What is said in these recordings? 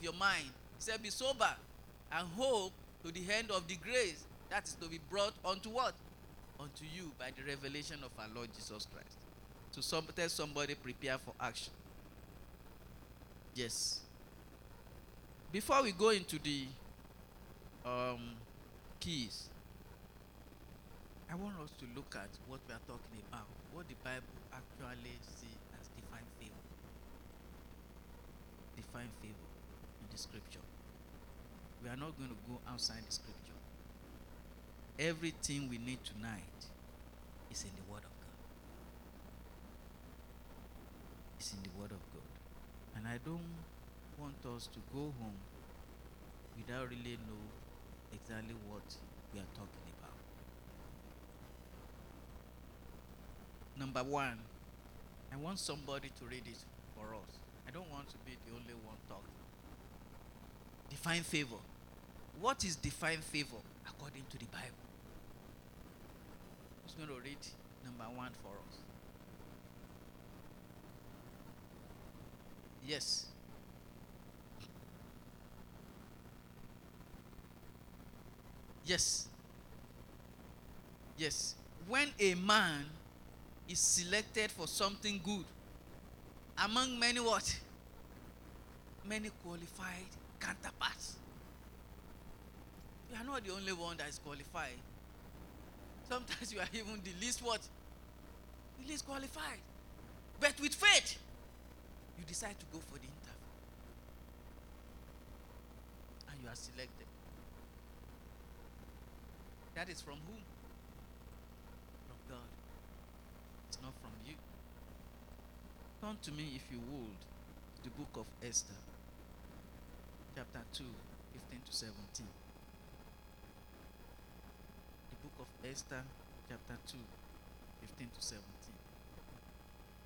your mind. He said, Be sober and hope to the end of the grace that is to be brought unto what? Unto you by the revelation of our Lord Jesus Christ. To some, tell somebody, prepare for action. Yes. Before we go into the um, keys, I want us to look at what we are talking about, what the Bible actually see as divine favor. Divine favor the scripture. We are not going to go outside the scripture. Everything we need tonight is in the Word of God. It's in the Word of God. And I don't want us to go home without really know exactly what we are talking about. Number one, I want somebody to read it for us. I don't want to be the only one talking. Define favor. What is divine favor according to the Bible? Who's going to read number one for us? Yes. Yes. Yes. When a man is selected for something good among many what? Many qualified counterparts. You are not the only one that is qualified. Sometimes you are even the least what? The least qualified. But with faith, you decide to go for the interview. And you are selected. That is from whom? From God. It's not from you. Come to me, if you would, the book of Esther, chapter 2, 15 to 17. The book of Esther, chapter 2, 15 to 17.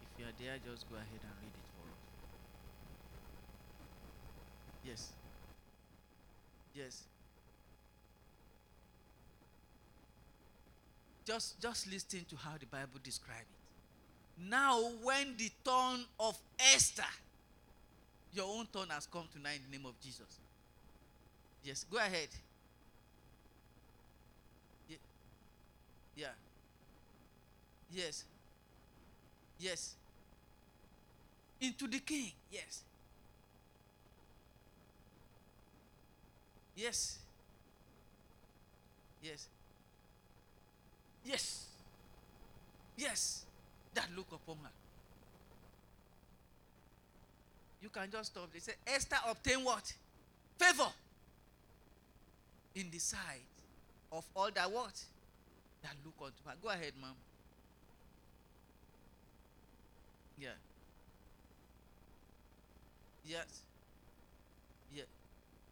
If you are there, just go ahead and read it for us. Yes. Yes. Just just listen to how the Bible describes it. Now, when the turn of Esther, your own turn has come tonight in the name of Jesus. Yes, go ahead. Ye- Yeah. Yes. Yes. Into the king. Yes. Yes. Yes. Yes. Yes. That look upon her. You can just stop. They say Esther obtained what? Favor. In the sight of all that what? That look unto her. Go ahead, ma'am. Yeah. Yes. Yeah.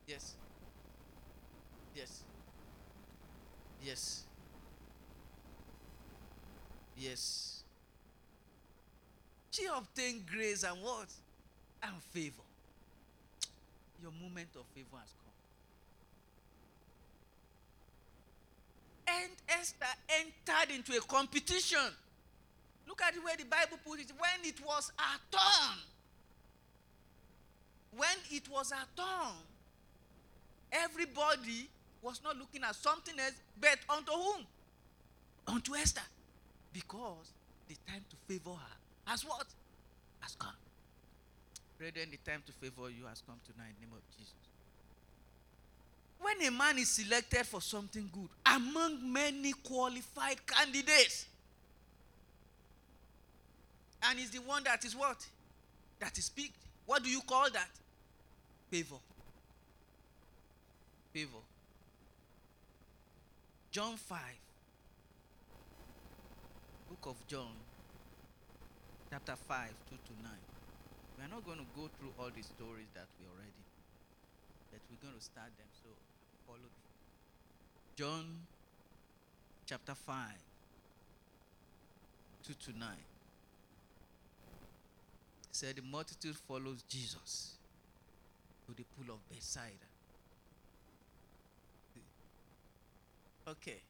Yes. Yes. Yes. Yes. She obtained grace and what? And favor. Your moment of favor has come. And Esther entered into a competition. Look at the way the Bible puts it. When it was her turn, when it was her turn, everybody was not looking at something else but unto whom? Unto Esther. Because the time to favor her has what? Has come. Brethren, the time to favor you has come tonight in the name of Jesus. When a man is selected for something good among many qualified candidates, and is the one that is what? That is picked. What do you call that? Favor. Favor. John 5. Book of John, chapter 5, 2 to 9. We are not going to go through all the stories that we already, but we're going to start them. So follow. John chapter 5, 2 to 9. He said, The multitude follows Jesus to the pool of Bethsaida. Okay.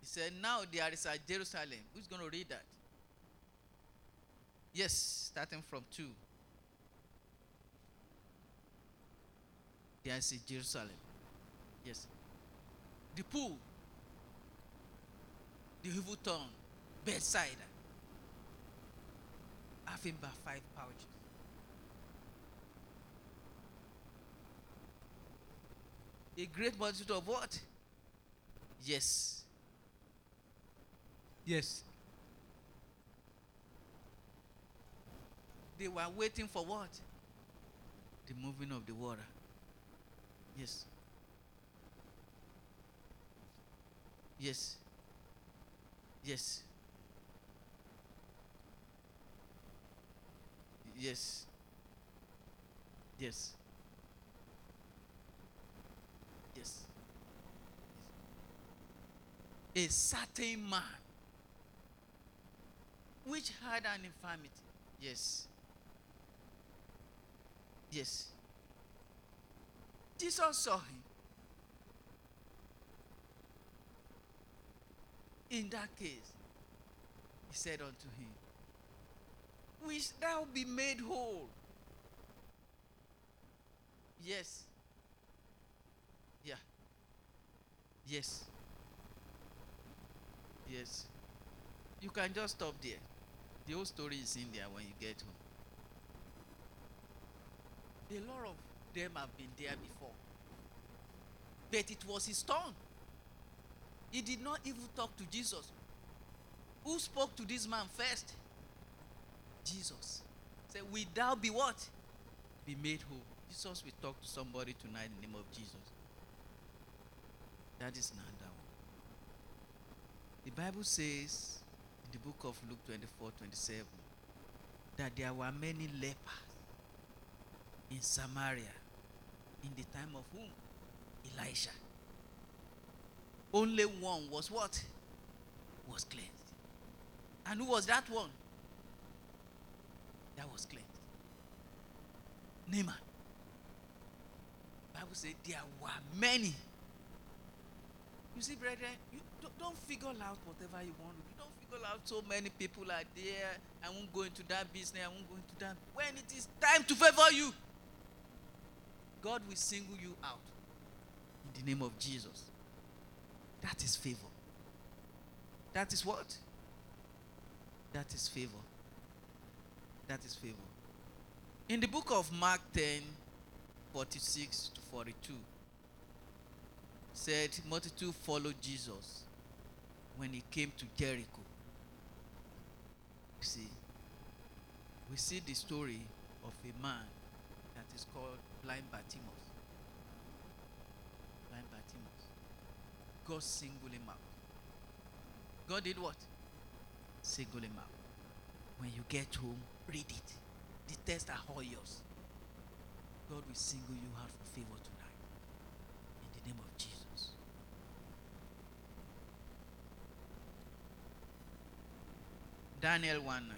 He said, Now there is at Jerusalem. Who's going to read that? Yes, starting from 2. There is in Jerusalem. Yes. The pool, the evil tongue, bedside, having about five pouches. A great multitude of what? Yes. Yes. They were waiting for what? The moving of the water. Yes. Yes. Yes. Yes. Yes. Yes. A certain man which had an infirmity. Yes. Yes. Jesus saw him. In that case, he said unto him, Wish thou be made whole? Yes. Yeah. Yes. Yes. You can just stop there. The whole story is in there when you get home. A lot of them have been there before. But it was his turn. He did not even talk to Jesus. Who spoke to this man first? Jesus. Say, Will thou be what? Be made whole. Jesus will talk to somebody tonight in the name of Jesus. That is not that one. The Bible says in the book of Luke 24 27 that there were many lepers in Samaria in the time of whom? Elisha. Only one was what? Was cleansed. And who was that one? That was cleansed. Naaman. Bible said there were many. You see, brethren, you don't, don't figure out whatever you want to do. Don't figure out so many people are there. I won't go into that business. I won't go into that. When it is time to favor you, God will single you out in the name of Jesus. That is favor. That is what? That is favor. That is favor. In the book of Mark 10, 46 to 42, said multitude followed Jesus when he came to Jericho. You see, we see the story of a man that is called blind Bartimaeus. Blind Bartimaeus. God singled him out. God did what? Single him out. When you get home, read it. The tests are all yours. God will single you out for favor tonight. In the name of Jesus. Daniel 1 9.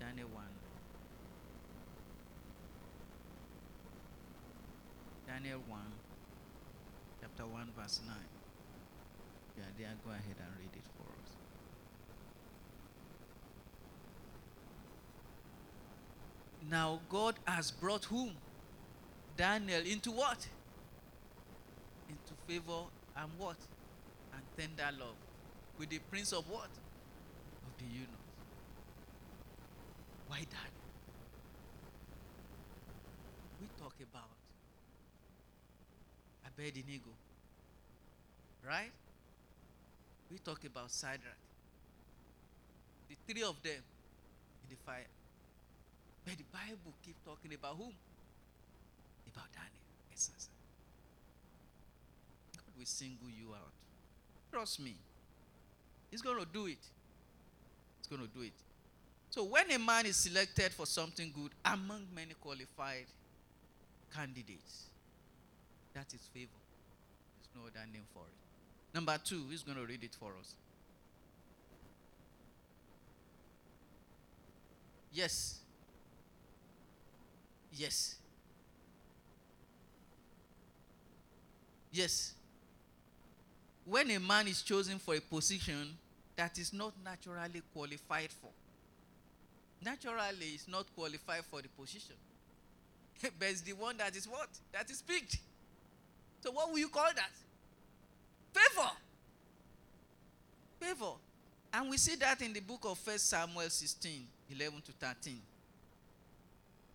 Daniel 1 Daniel 1, chapter 1, verse 9. Yeah, there, go ahead and read it for us. Now God has brought whom? Daniel into what? Into favor and what? And tender love. With the prince of what? Of the eunuchs. Why Daniel? We talk about Abednego. Right? We talk about Shadrach. The three of them in the fire. But the Bible keep talking about whom? About Daniel. Yes, sir. God will single you out. Trust me. He's going to do it. He's going to do it. So when a man is selected for something good among many qualified candidates, that is favor. There's no other name for it. Number two, he's going to read it for us. Yes. Yes. Yes. When a man is chosen for a position that is not naturally qualified for, naturally is not qualified for the position. but it's the one that is what? That is picked. So what will you call that? Favor. Favor. And we see that in the book of 1 Samuel 16, 11 to 13.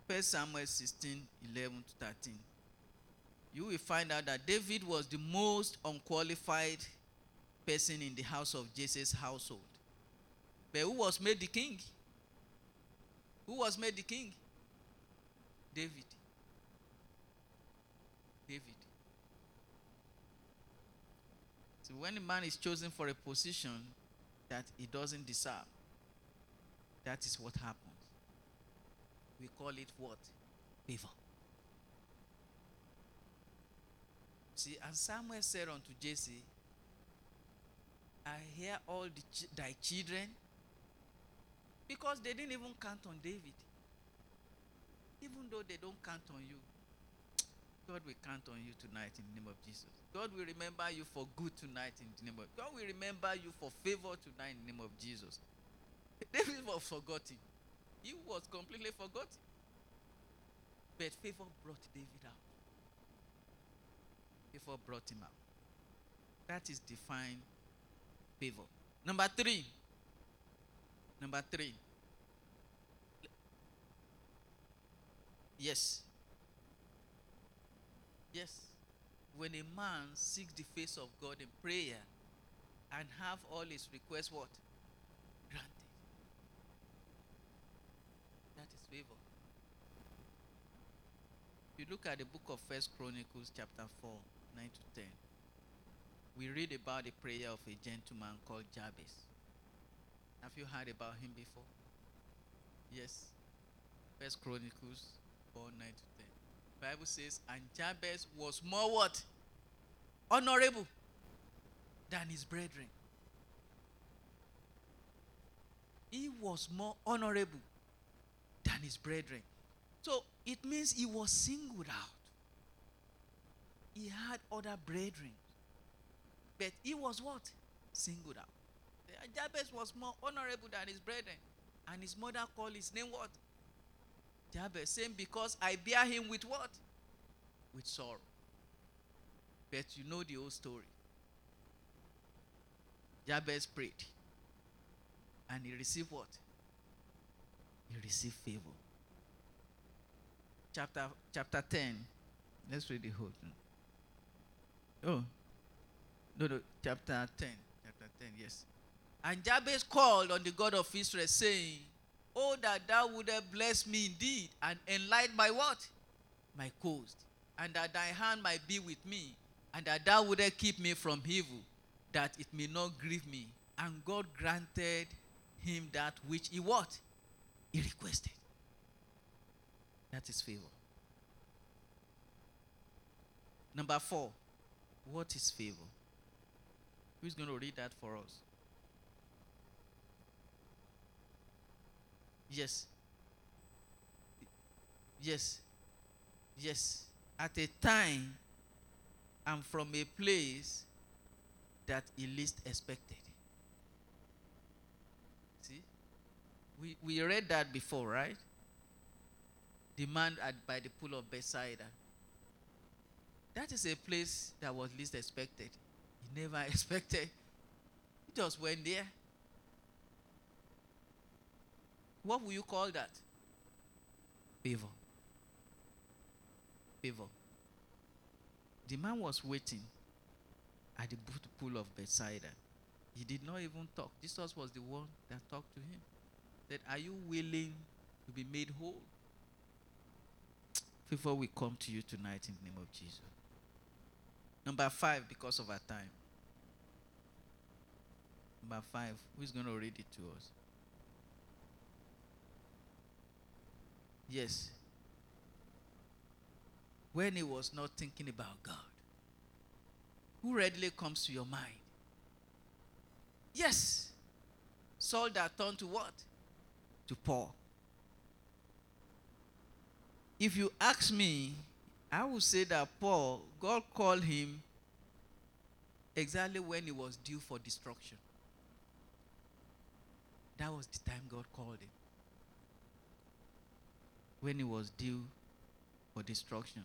1 Samuel 16, 11 to 13. You will find out that David was the most unqualified person in the house of Jesse's household. But who was made the king? Who was made the king? David. David. When a man is chosen for a position that he doesn't deserve, that is what happens. We call it what? Favor. See, and Samuel said unto Jesse, I hear all ch- thy children because they didn't even count on David. Even though they don't count on you, God will count on you tonight in the name of Jesus. God will remember you for good tonight in the name of. God will remember you for favor tonight in the name of Jesus. David was forgotten. He was completely forgotten. But favor brought David out. Favor brought him out. That is divine favor. Number three. Number three. Yes. Yes. When a man seeks the face of God in prayer and have all his requests what? Granted. That is favor. You look at the book of First Chronicles chapter 4, 9 to 10, we read about the prayer of a gentleman called Jabez. Have you heard about him before? Yes. First Chronicles 4, 9 to 10. Bible says, and Jabez was more what? Honorable than his brethren. He was more honorable than his brethren. So it means he was singled out. He had other brethren. But he was what? Singled out. Jabez was more honorable than his brethren. And his mother called his name what? Jabez, saying, Because I bear him with what? With sorrow. But you know the whole story. Jabez prayed. And he received what? He received favor. Chapter chapter 10. Let's read the whole thing. Oh. No, no, chapter 10. Chapter 10, yes. And Jabez called on the God of Israel, saying, Oh, that thou wouldest bless me indeed, and enlighten my what? My coast, and that thy hand might be with me, and that thou wouldest keep me from evil, that it may not grieve me. And God granted him that which he what? He requested. That is favor. Number four, what is favor? Who's going to read that for us? Yes. Yes. Yes. At a time and from a place that he least expected. See? We, we read that before, right? The man at, by the pool of Bethsaida. That is a place that was least expected. He never expected. He just went there. What will you call that? Favor. Favor. The man was waiting at the pool of Bethsaida. He did not even talk. Jesus was the one that talked to him. That are you willing to be made whole? Before we come to you tonight in the name of Jesus. Number five, because of our time. Number five, who's going to read it to us? Yes. When he was not thinking about God, who readily comes to your mind? Yes. Saul that turned to what? To Paul. If you ask me, I would say that Paul, God called him exactly when he was due for destruction. That was the time God called him when he was due for for destruction.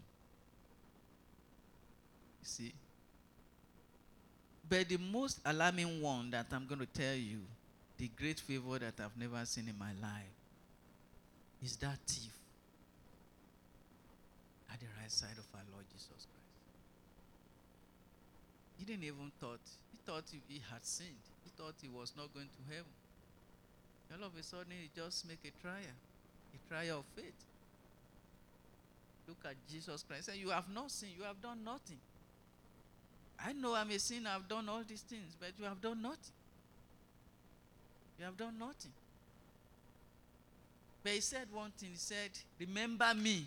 You see? But the most alarming one that I'm going to tell you, the great favor that I've never seen in my life, is that thief at the right side of our Lord Jesus Christ. He didn't even thought, he thought he, had sinned. He thought he was not going to heaven. All of a sudden, he just make a trial, a trial of faith. Look at Jesus Christ. Say, you have not sinned. You have done nothing. I know I'm a sinner. I've done all these things, but you have done nothing. You have done nothing. But he said one thing. He said, Remember me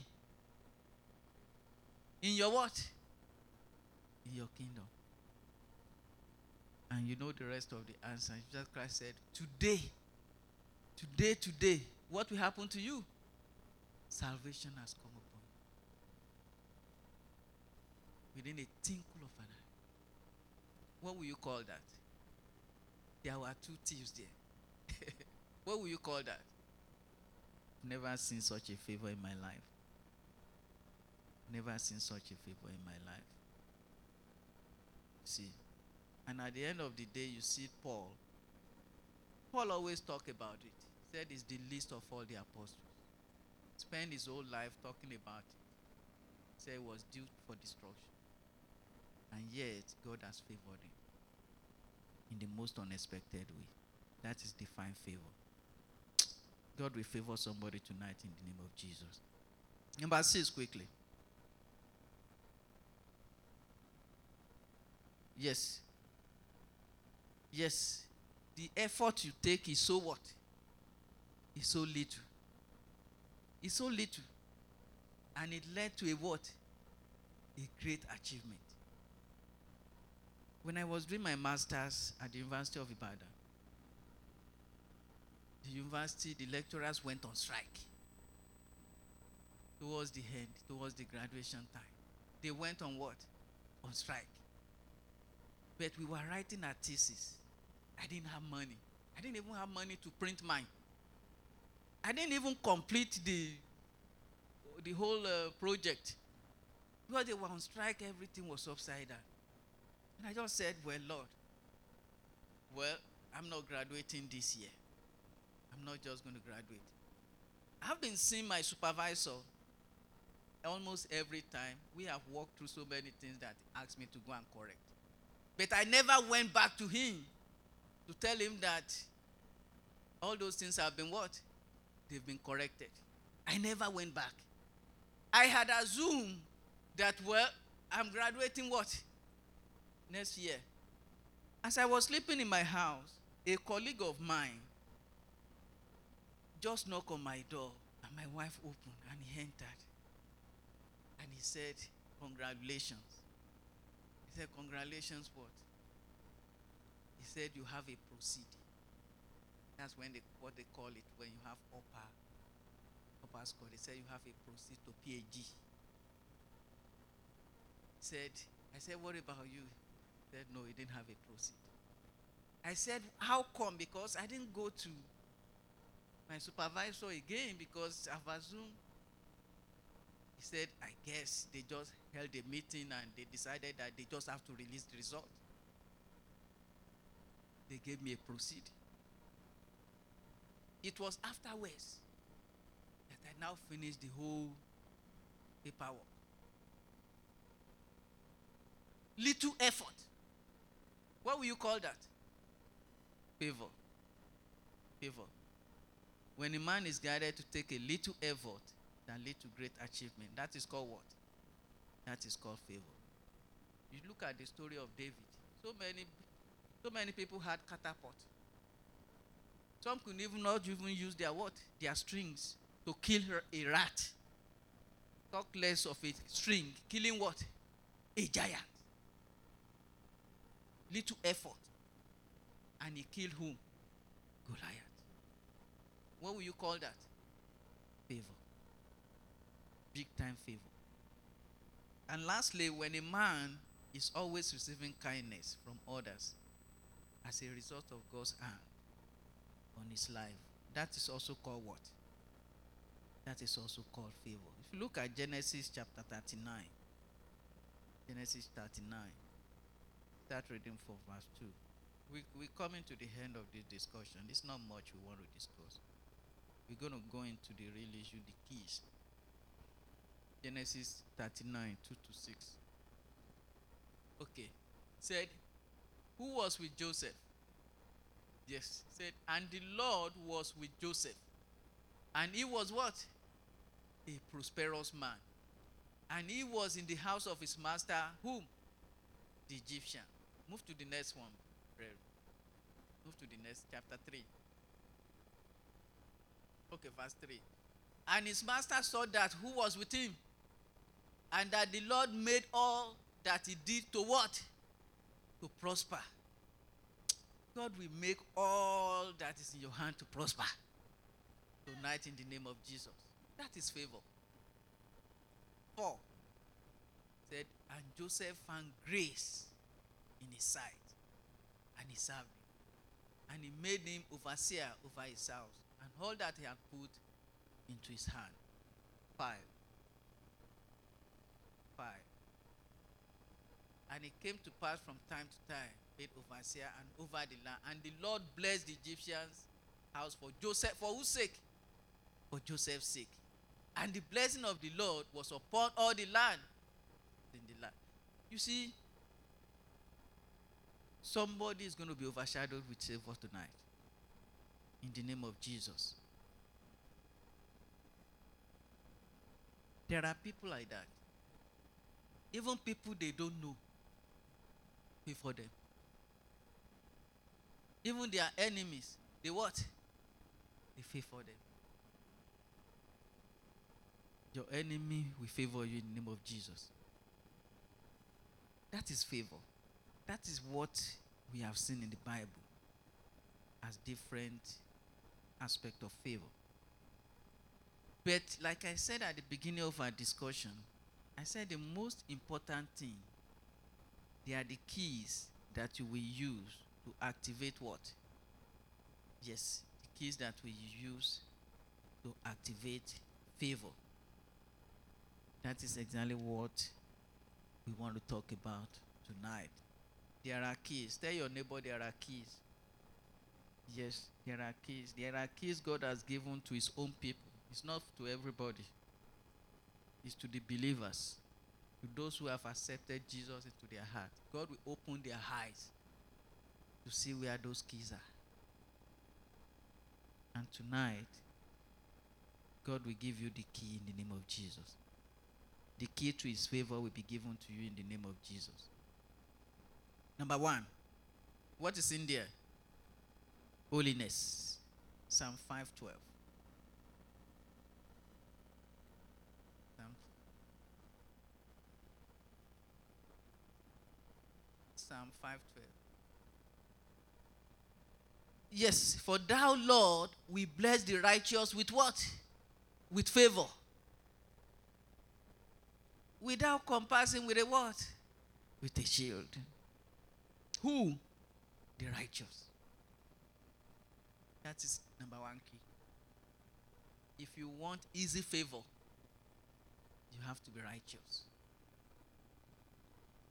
in your what? In your kingdom. And you know the rest of the answer. Jesus Christ said, Today, today, today, what will happen to you? Salvation has come upon you. Within a tinkle of an eye. What will you call that? There were two thieves there. what will you call that? Never seen such a favor in my life. Never seen such a favor in my life. See, and at the end of the day, you see Paul. Paul always talk about it. Said it's the least of all the apostles. Spend his whole life talking about it. Say it was due for destruction. And yet, God has favored him in the most unexpected way. That is divine favor. God will favor somebody tonight in the name of Jesus. Number six, quickly. Yes. Yes. The effort you take is so what? Is so little. It's so little. And it led to a what? A great achievement. When I was doing my master's at the University of Ibadan, the university, the lecturers went on strike towards the end, towards the graduation time. They went on what? On strike. But we were writing our thesis. I didn't have money. I didn't even have money to print mine. I didn't even complete the the whole uh, project. Because they were on strike, everything was upside down. And I just said, Well, Lord, well, I'm not graduating this year. I'm not just going to graduate. I've been seeing my supervisor almost every time. We have walked through so many things that asked me to go and correct. But I never went back to him to tell him that all those things have been what? They've been corrected. I never went back. I had assumed that, well, I'm graduating what? Next year. As I was sleeping in my house, a colleague of mine just knocked on my door, and my wife opened, and he entered. And he said, Congratulations. He said, Congratulations, what? He said, You have a proceeding. That's when they what they call it when you have upper upper score. They say you have a proceed to PhD. Said, I said, What about you? He said, No, he didn't have a proceed. I said, How come? Because I didn't go to my supervisor again because I've assumed he said, I guess they just held a meeting and they decided that they just have to release the result. They gave me a proceed. It was afterwards that I now finished the whole paperwork. Little effort. What will you call that? Favor. Favor. When a man is guided to take a little effort that lead to great achievement, that is called what? That is called favor. You look at the story of David. So many, so many people had catapult. Some could even not even use their what? Their strings to kill a rat. Talk less of a string. Killing what? A giant. Little effort. And he killed whom? Goliath. What will you call that? Favor. Big time favor. And lastly, when a man is always receiving kindness from others as a result of God's hand on his life, that is also called what? That is also called favor. If you look at Genesis chapter 39, Genesis 39, start reading from verse 2. We, we're coming to the end of this discussion. It's not much we want to discuss. We're going to go into the real issue, the keys. Genesis 39, 2 to 6. Okay. Said, Who was with Joseph? Yes. He Said, And the Lord was with Joseph. And he was what? A prosperous man. And he was in the house of his master, whom? The Egyptian. Move to the next one. Move to the next, chapter 3. Okay, verse 3. And his master saw that who was with him, and that the Lord made all that he did to what? To prosper. God will make all that is in your hand to prosper tonight in the name of Jesus. That is favor. Four said, and Joseph found grace in his sight, and he served him. And he made him overseer over his house, and all that he had put into his hand. Five. Five. And it came to pass from time to time, made overseer and over the land. And the Lord blessed the Egyptians' house for Joseph, for whose sake? For Joseph's sake. And the blessing of the Lord was upon all the land. In the land. You see, somebody is going to be overshadowed with favor tonight. In the name of Jesus. There are people like that. Even people they don't know for them. Even their enemies, they what? They favor them. Your enemy will favor you in the name of Jesus. That is favor. That is what we have seen in the Bible as different aspect of favor. But like I said at the beginning of our discussion, I said the most important thing, they are the keys that you will use to activate what? Yes, the keys that we use to activate favor. That is exactly what we want to talk about tonight. There are keys. Tell your neighbor there are keys. Yes, there are keys. There are keys God has given to his own people. It's not to everybody. It's to the believers. To those who have accepted Jesus into their heart. God will open their eyes to see where those keys are. And tonight, God will give you the key in the name of Jesus. The key to his favor will be given to you in the name of Jesus. Number one, what is in there? Holiness. Psalm 512. Psalm 512. Yes, for thou, Lord, we bless the righteous with what? With favor. Without compassing with a what? With a shield. Who? The righteous. That is number one key. If you want easy favor, you have to be righteous.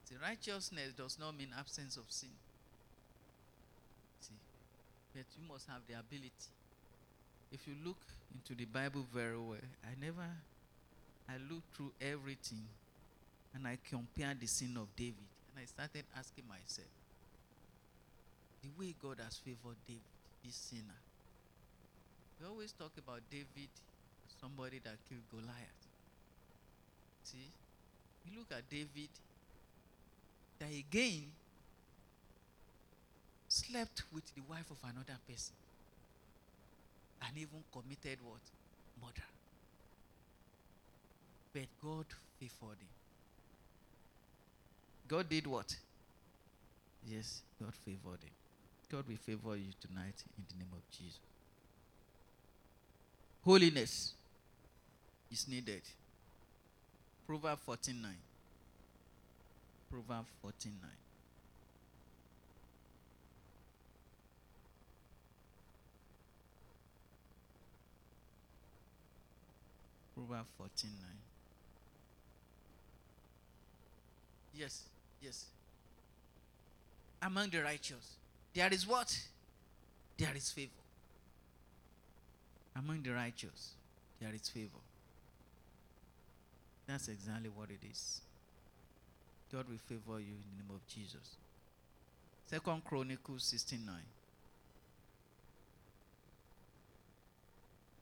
The righteousness does not mean absence of sin. But you must have the ability. If you look into the Bible very well, I never, I looked through everything and I compared the sin of David. And I started asking myself, the way God has favored David, this sinner. We always talk about David, somebody that killed Goliath. See, you look at David, that again slept with the wife of another person and even committed what? Murder. But God favored him. God did what? Yes, God favored him. God will favor you tonight in the name of Jesus. Holiness is needed. Proverbs 14 9. Proverbs 14 9. Proverbs 14 9. Yes, yes. Among the righteous, there is what? There is favor. Among the righteous, there is favor. That's exactly what it is. God will favor you in the name of Jesus. Second Chronicles 16 9.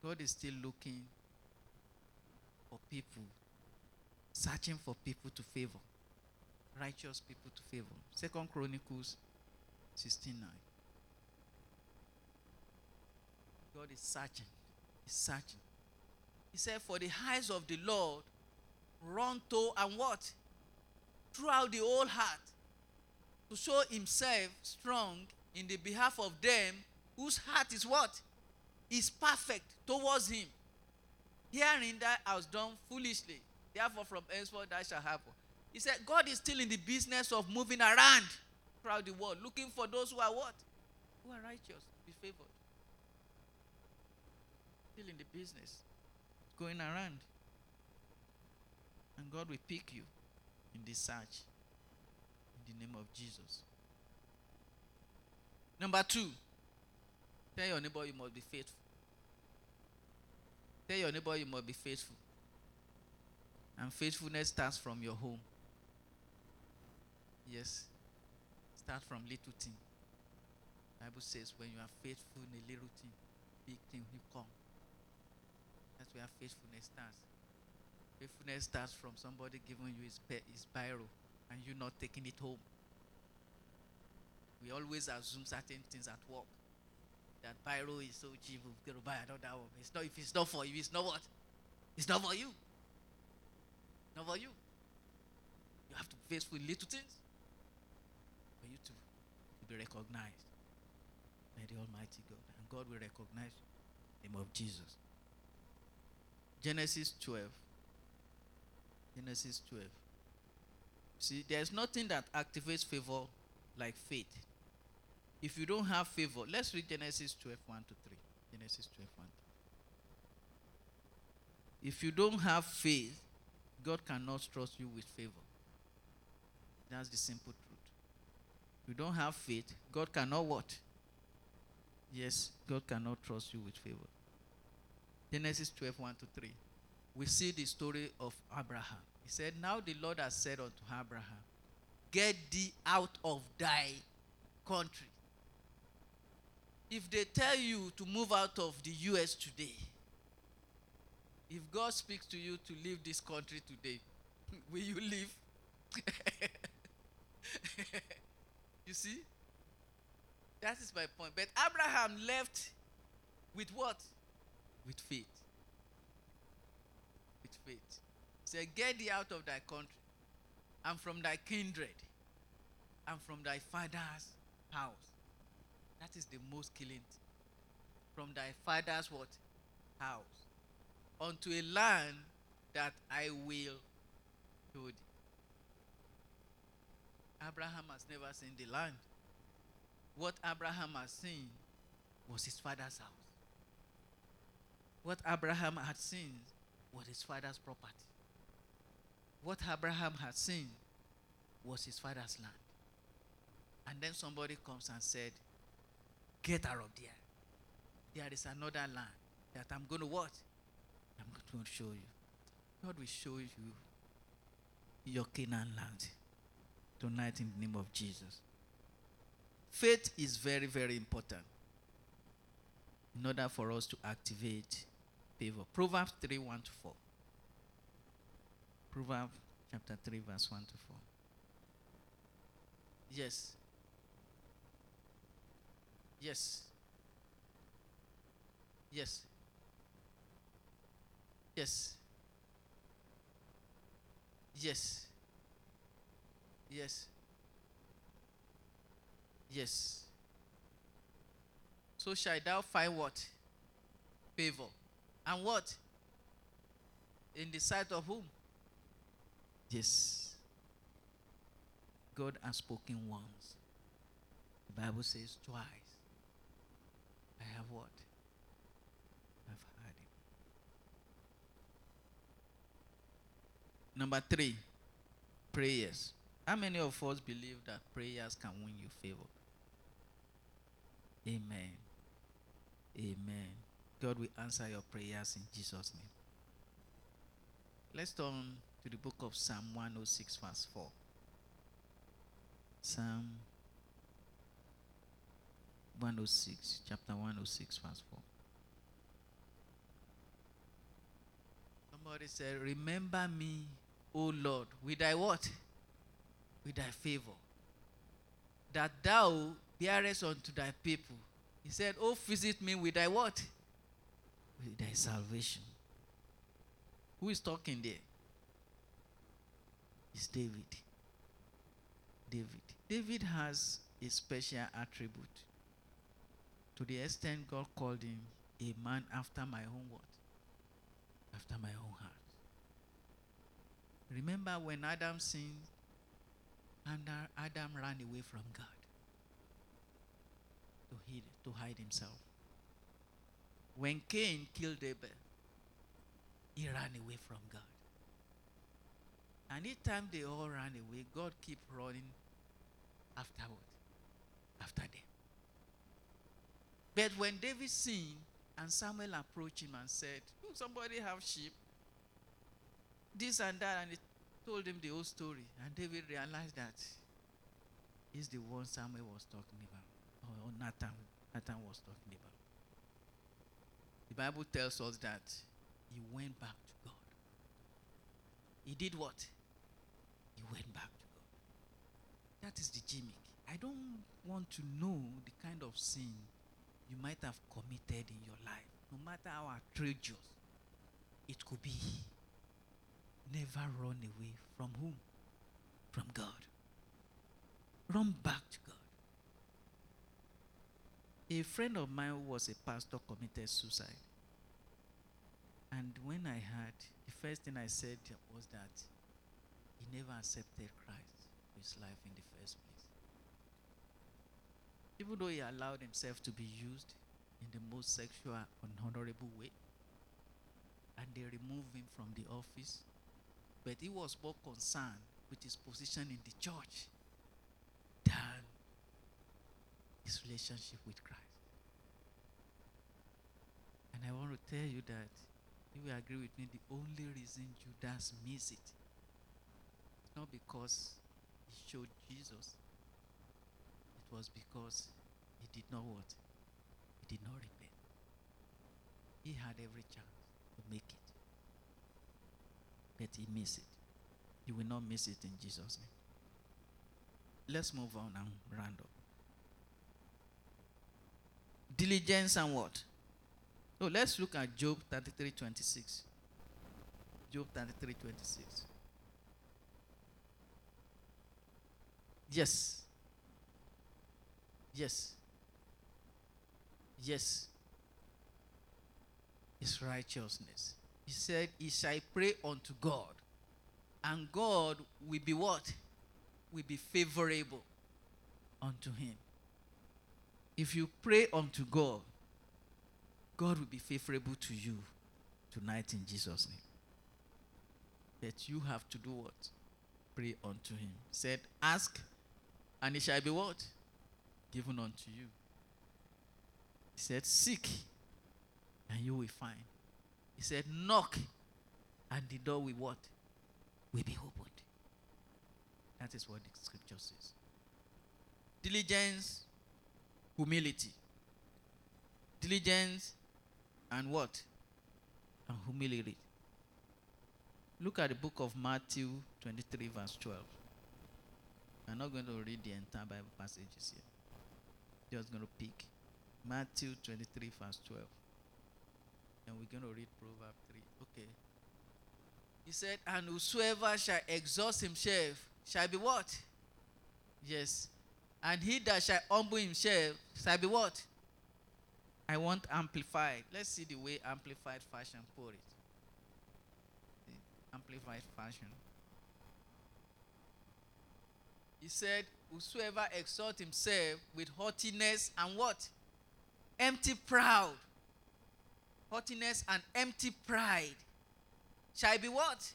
God is still looking for people, searching for people to favor, righteous people to favor. Second Chronicles 16 9. God is searching. He's searching. He said, For the eyes of the Lord run to and what? Throughout the whole heart to show himself strong in the behalf of them whose heart is what? Is perfect towards him. Hearing that I was done foolishly. Therefore, from henceforth that shall happen. He said, God is still in the business of moving around throughout the world, looking for those who are what? Who are righteous, be favored. Still in the business, going around. And God will pick you in this search. In the name of Jesus. Number two, tell your neighbor you must be faithful. Tell your neighbor you must be faithful. And faithfulness starts from your home. Yes. Start from little thing. Bible says when you are faithful in a little thing, big thing will come. That's where faithfulness starts. Faithfulness starts from somebody giving you his, his biro and you not taking it home. We always assume certain things at work. That biro is so cheap, we've got to buy another one. It's not, if it's not for you, it's not what? It's not for you. Not for you. You have to face with little things for you to, be recognized by the Almighty God. And God will recognize you. name of Jesus. Genesis 12. Genesis 12. See, there's nothing that activates favor like faith. If you don't have favor, let's read Genesis 12 1 to 3. Genesis 12 1 If you don't have faith, God cannot trust you with favor. That's the simple truth. You don't have faith, God cannot what? Yes, God cannot trust you with favor. Genesis 12 1 to 3 we see the story of Abraham. He said, Now the Lord has said unto Abraham, Get thee out of thy country. If they tell you to move out of the US today, if God speaks to you to leave this country today, will you leave? you see? That is my point. But Abraham left with what? With faith With faith. Say, Get thee out of thy country, and from thy kindred, and from thy father's house. That is the most killing. From thy father's what? House. Unto a land that I will show thee. Abraham has never seen the land. What Abraham has seen was his father's house. What Abraham had seen was his father's property. What Abraham had seen was his father's land. And then somebody comes and said, Get out of there. There is another land that I'm going to what? I'm going to show you. God will show you your Canaan land tonight in the name of Jesus. Faith is very, very important in order for us to activate favor. Proverbs 3 1 to 4. Proverbs chapter 3, verse 1 to 4. Yes. Yes. Yes. Yes. Yes. Yes. Yes. So shall thou find what? Favor and what? In the sight of whom? Yes. God has spoken once. The Bible says twice. I have what? I've heard him. Number three, prayers. How many of us believe that prayers can win you favor? Amen. Amen. God will answer your prayers in Jesus' name. Let's turn to the book of Psalm 106, verse 4. Psalm 106, chapter 106, verse 4. Somebody said, Remember me, O Lord, with thy what? With thy favor. That thou bearest unto thy people. He said, Oh, visit me with thy what? With thy salvation. Who is talking there? It's David. David. David has a special attribute. To the extent God called him a man after my own what? After my own heart. Remember when Adam sinned, and Adam ran away from God to hide, to hide himself. When Cain killed Abel, he ran away from God. And each time they all ran away, God keep running afterward, after them. But when David sinned, and Samuel approached him and said, hmm, somebody have sheep? This and that, and he told him the whole story. And David realized that he's the one Samuel was talking about, or Nathan, Nathan was talking about. The Bible tells us that he went back to God. He did what? He went back to God. That is the gimmick. I don't want to know the kind of sin you might have committed in your life, no matter how outrageous it could be. Never run away from whom? From God. Run back to God. A friend of mine who was a pastor committed suicide. And when I heard, the first thing I said was that he never accepted Christ his life in the. Even though he allowed himself to be used in the most sexual and honorable way, and they removed him from the office, but he was more concerned with his position in the church than his relationship with Christ. And I want to tell you that you will agree with me, the only reason Judas missed it is not because he showed Jesus. Was because he did not what? He did not repent. He had every chance to make it. But he missed it. You will not miss it in Jesus' name. Let's move on and round up. Diligence and what? So let's look at Job 33 26. Job 33 26. Yes. Yes. Yes. His righteousness. He said, He shall pray unto God, and God will be what? Will be favorable unto him. If you pray unto God, God will be favorable to you tonight in Jesus' name. But you have to do what? Pray unto him. Said, Ask, and it shall be what? Given unto you. He said, Seek, and you will find. He said, Knock, and the door will what? Will be opened. That is what the scripture says. Diligence, humility. Diligence, and what? And humility. Look at the book of Matthew 23, verse 12. I'm not going to read the entire Bible passages here. Just going to pick Matthew 23, verse 12. And we're going to read Proverbs 3. Okay. He said, And whosoever shall exhaust himself shall be what? Yes. And he that shall humble himself shall be what? I want amplified. Let's see the way amplified fashion put it. Amplified fashion. He said, Whosoever exalt himself with haughtiness and what? Empty proud. Haughtiness and empty pride shall be what?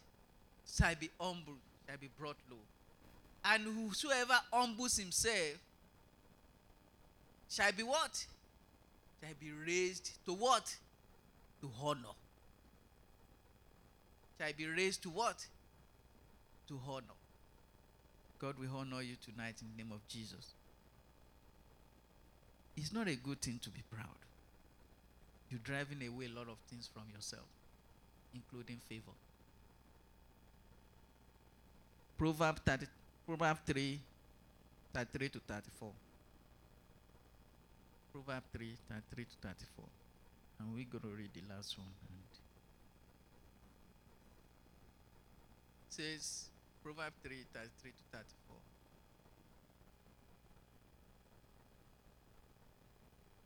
Shall be humble, shall be brought low. And whosoever humbles himself shall be what? Shall be raised to what? To honor. Shall be raised to what? To honor. God will honor you tonight in the name of Jesus. It's not a good thing to be proud. You're driving away a lot of things from yourself, including favor. Proverb 30, Proverb 3, 33 to 34. Proverb 3, 33 to 34. And we're going to read the last one. And says, Proverb 3, 33 to 34.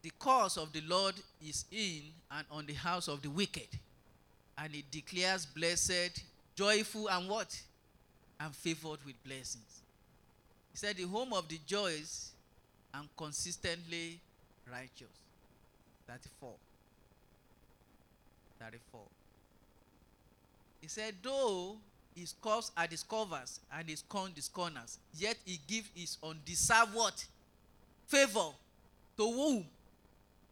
The cause of the Lord is in and on the house of the wicked. And it declares blessed, joyful, and what? And favored with blessings. He said, The home of the joys and consistently righteous. 34. 34. He said, Though his cups are discovers and his corn discorners, yet he gives his undeserved what? Favor. To whom?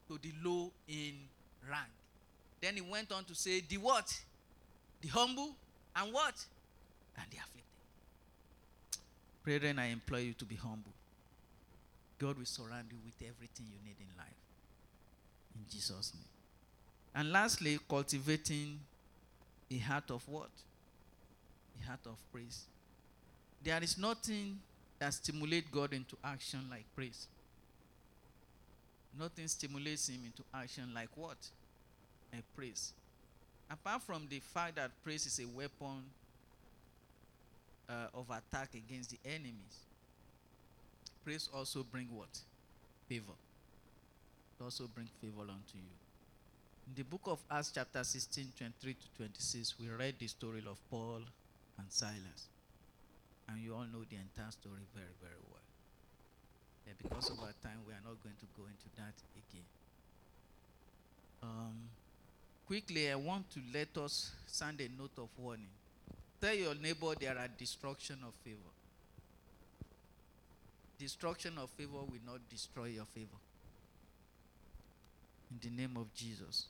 To the low in rank. Then he went on to say, The what? The humble and what? And the afflicted. Brethren, I implore you to be humble. God will surround you with everything you need in life. In Jesus' name. And lastly, cultivating a heart of what? Heart of praise. There is nothing that stimulates God into action like praise. Nothing stimulates him into action like what? A praise. Apart from the fact that praise is a weapon uh, of attack against the enemies, praise also bring what? Favor. It also bring favor unto you. In the book of Acts, chapter 16, 23 to 26, we read the story of Paul and Silas. And you all know the entire story very, very well. Yeah, because of our time, we are not going to go into that again. Um, quickly, I want to let us send a note of warning. Tell your neighbor there are destruction of favor. Destruction of favor will not destroy your favor. In the name of Jesus.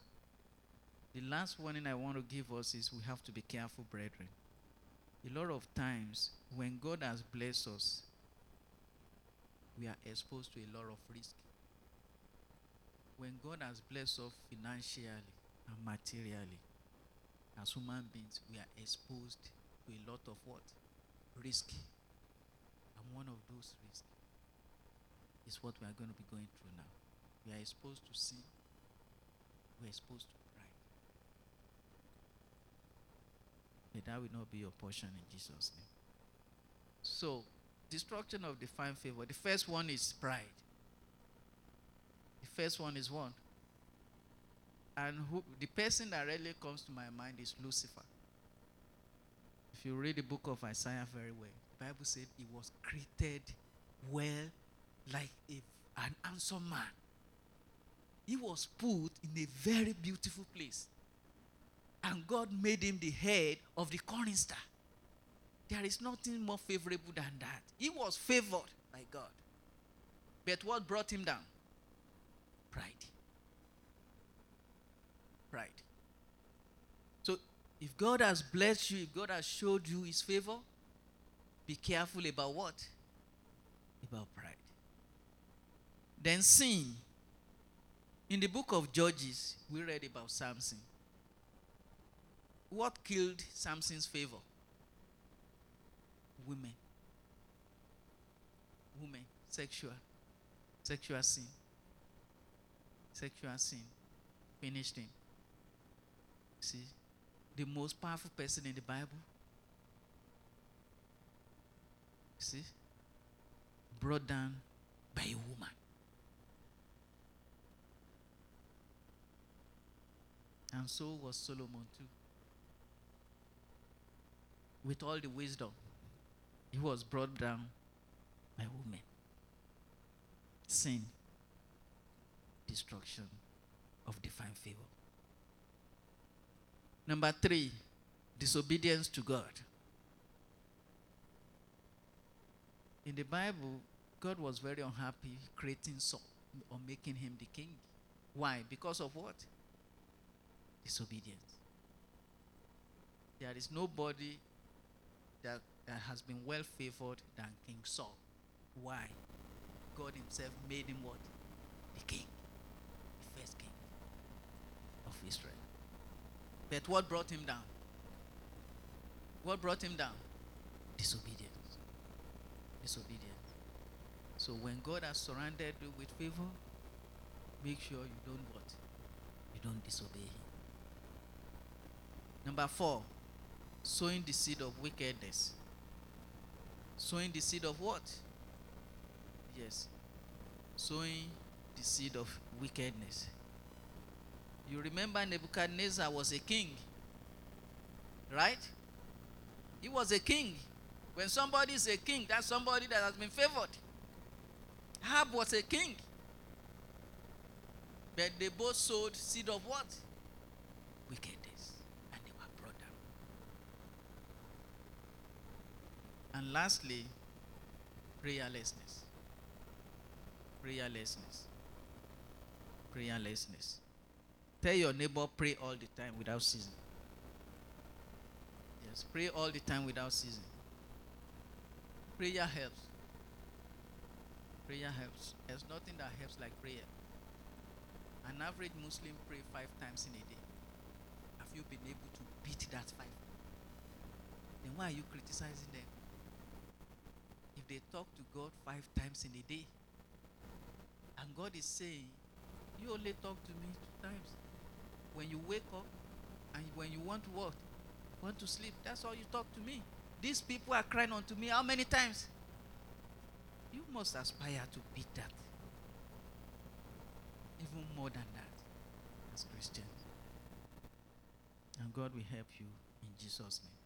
The last warning I want to give us is we have to be careful, brethren. A lot of times, when God has blessed us, we are exposed to a lot of risk. When God has blessed us financially and materially, as human beings, we are exposed to a lot of what? Risk. And one of those risks is what we are going to be going through now. We are exposed to sin. We are exposed to pride. May that will not be your portion in Jesus' name. So, destruction of divine favor. The first one is pride. The first one is one. And who, the person that really comes to my mind is Lucifer. If you read the book of Isaiah very well, the Bible said he was created well like a, an handsome man. He was put in a very beautiful place. And God made him the head of the corn star. There is nothing more favorable than that. He was favored by God. But what brought him down? Pride. Pride. So if God has blessed you, if God has showed you his favor, be careful about what? About pride. Then sin. In the book of Judges, we read about Samson. What killed Samson's favor? Women. Women. Sexual. Sexual sin. Sexual sin. Finished him. See? The most powerful person in the Bible. See? Brought down by a woman. And so was Solomon too. With all the wisdom, he was brought down by women. Sin, destruction of divine favor. Number three, disobedience to God. In the Bible, God was very unhappy creating Saul or making him the king. Why? Because of what? Disobedience. There is nobody that, that has been well favored than King Saul. Why? God Himself made him what? The king. The first king of Israel. But what brought him down? What brought him down? Disobedience. Disobedience. So when God has surrounded you with favor, make sure you don't what? You don't disobey him. Number four, sowing the seed of wickedness. Sowing the seed of what? Yes. Sowing the seed of wickedness. You remember Nebuchadnezzar was a king. Right? He was a king. When somebody is a king, that's somebody that has been favored. Ahab was a king. But they both sowed seed of what? Wickedness. And they were brought down. And lastly, prayerlessness. Prayerlessness. Prayerlessness. Tell your neighbor, pray all the time without ceasing. Yes, pray all the time without ceasing. Prayer helps. Prayer helps. There's nothing that helps like prayer. An average Muslim pray five times in a day. Have you been able to beat that five? Then why are you criticizing them? They talk to God five times in a day, and God is saying, You only talk to me two times. When you wake up and when you want to work, want to sleep, that's all you talk to me. These people are crying unto me how many times? You must aspire to beat that. Even more than that as Christians. And God will help you in Jesus' name.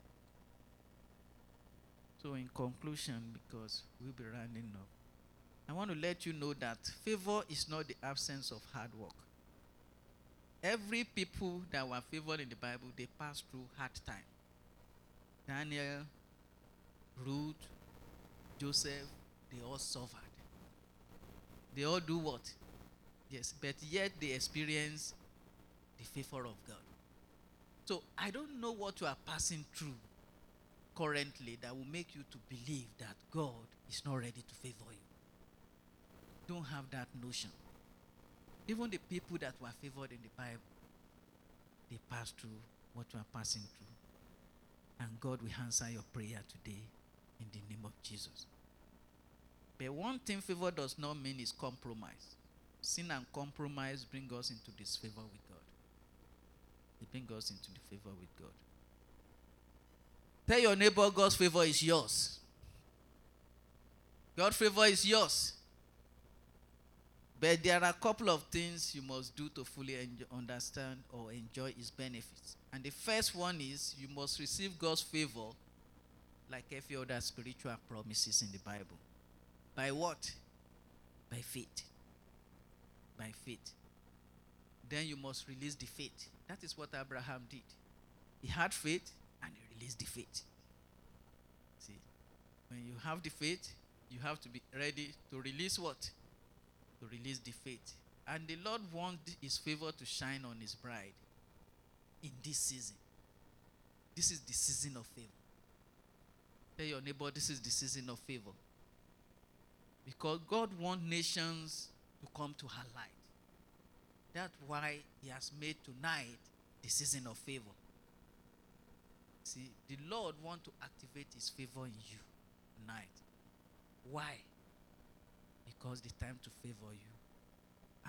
So, in conclusion, because we'll be rounding up, I want to let you know that favor is not the absence of hard work. Every people that were favored in the Bible, they passed through hard time. Daniel, Ruth, Joseph, they all suffered. They all do what? Yes, but yet they experience the favor of God. So I don't know what you are passing through currently that will make you to believe that God is not ready to favor you. Don't have that notion. Even the people that were favored in the Bible, they passed through what you are passing through. And God will answer your prayer today in the name of Jesus. But one thing favor does not mean is compromise. Sin and compromise bring us into disfavor with God. They bring us into the favor with God. Tell your neighbor God's favor is yours. God's favor is yours. But there are a couple of things you must do to fully understand or enjoy its benefits. And the first one is you must receive God's favor like every other spiritual promises in the Bible. By what? By faith. By faith. Then you must release the faith. That is what Abraham did. He had faith he the faith. See, when you have the faith, you have to be ready to release what? to release the faith. And the Lord wants his favor to shine on his bride in this season. This is the season of favor. Tell your neighbor, this is the season of favor. Because God wants nations to come to her light. That's why He has made tonight the season of favor. See, the Lord wants to activate His favor in you tonight. Why? Because the time to favor you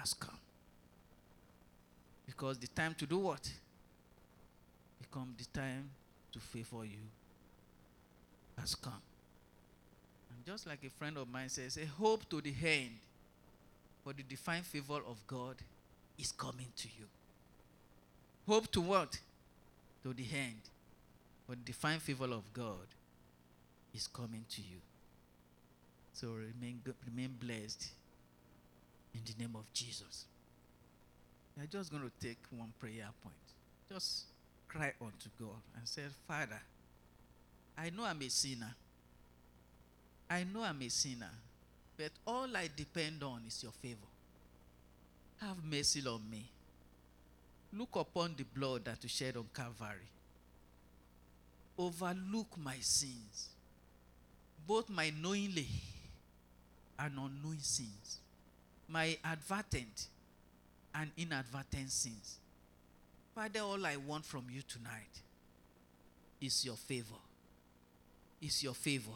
has come. Because the time to do what? Become the time to favor you has come. And just like a friend of mine says, a hope to the end for the divine favor of God is coming to you. Hope to what? To the end. The divine favor of God is coming to you. So remain, remain blessed in the name of Jesus. I'm just going to take one prayer point. Just cry unto God and say, Father, I know I'm a sinner. I know I'm a sinner, but all I depend on is your favor. Have mercy on me. Look upon the blood that you shed on Calvary. Overlook my sins, both my knowingly and unknowing sins, my advertent and inadvertent sins. Father, all I want from you tonight is your favor. Is your favor.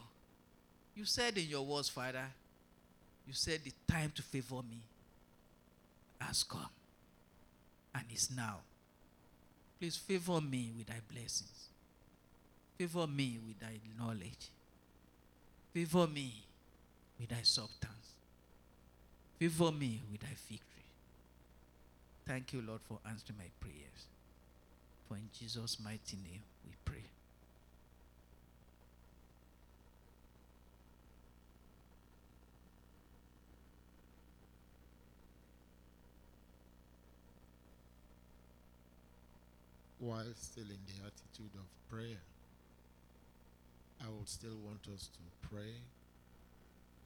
You said in your words, Father, you said the time to favor me has come and is now. Please favor me with thy blessings. Favor me with thy knowledge. Favor me with thy substance. Favor me with thy victory. Thank you, Lord, for answering my prayers. For in Jesus' mighty name we pray. while still in the attitude of prayer, I would still want us to pray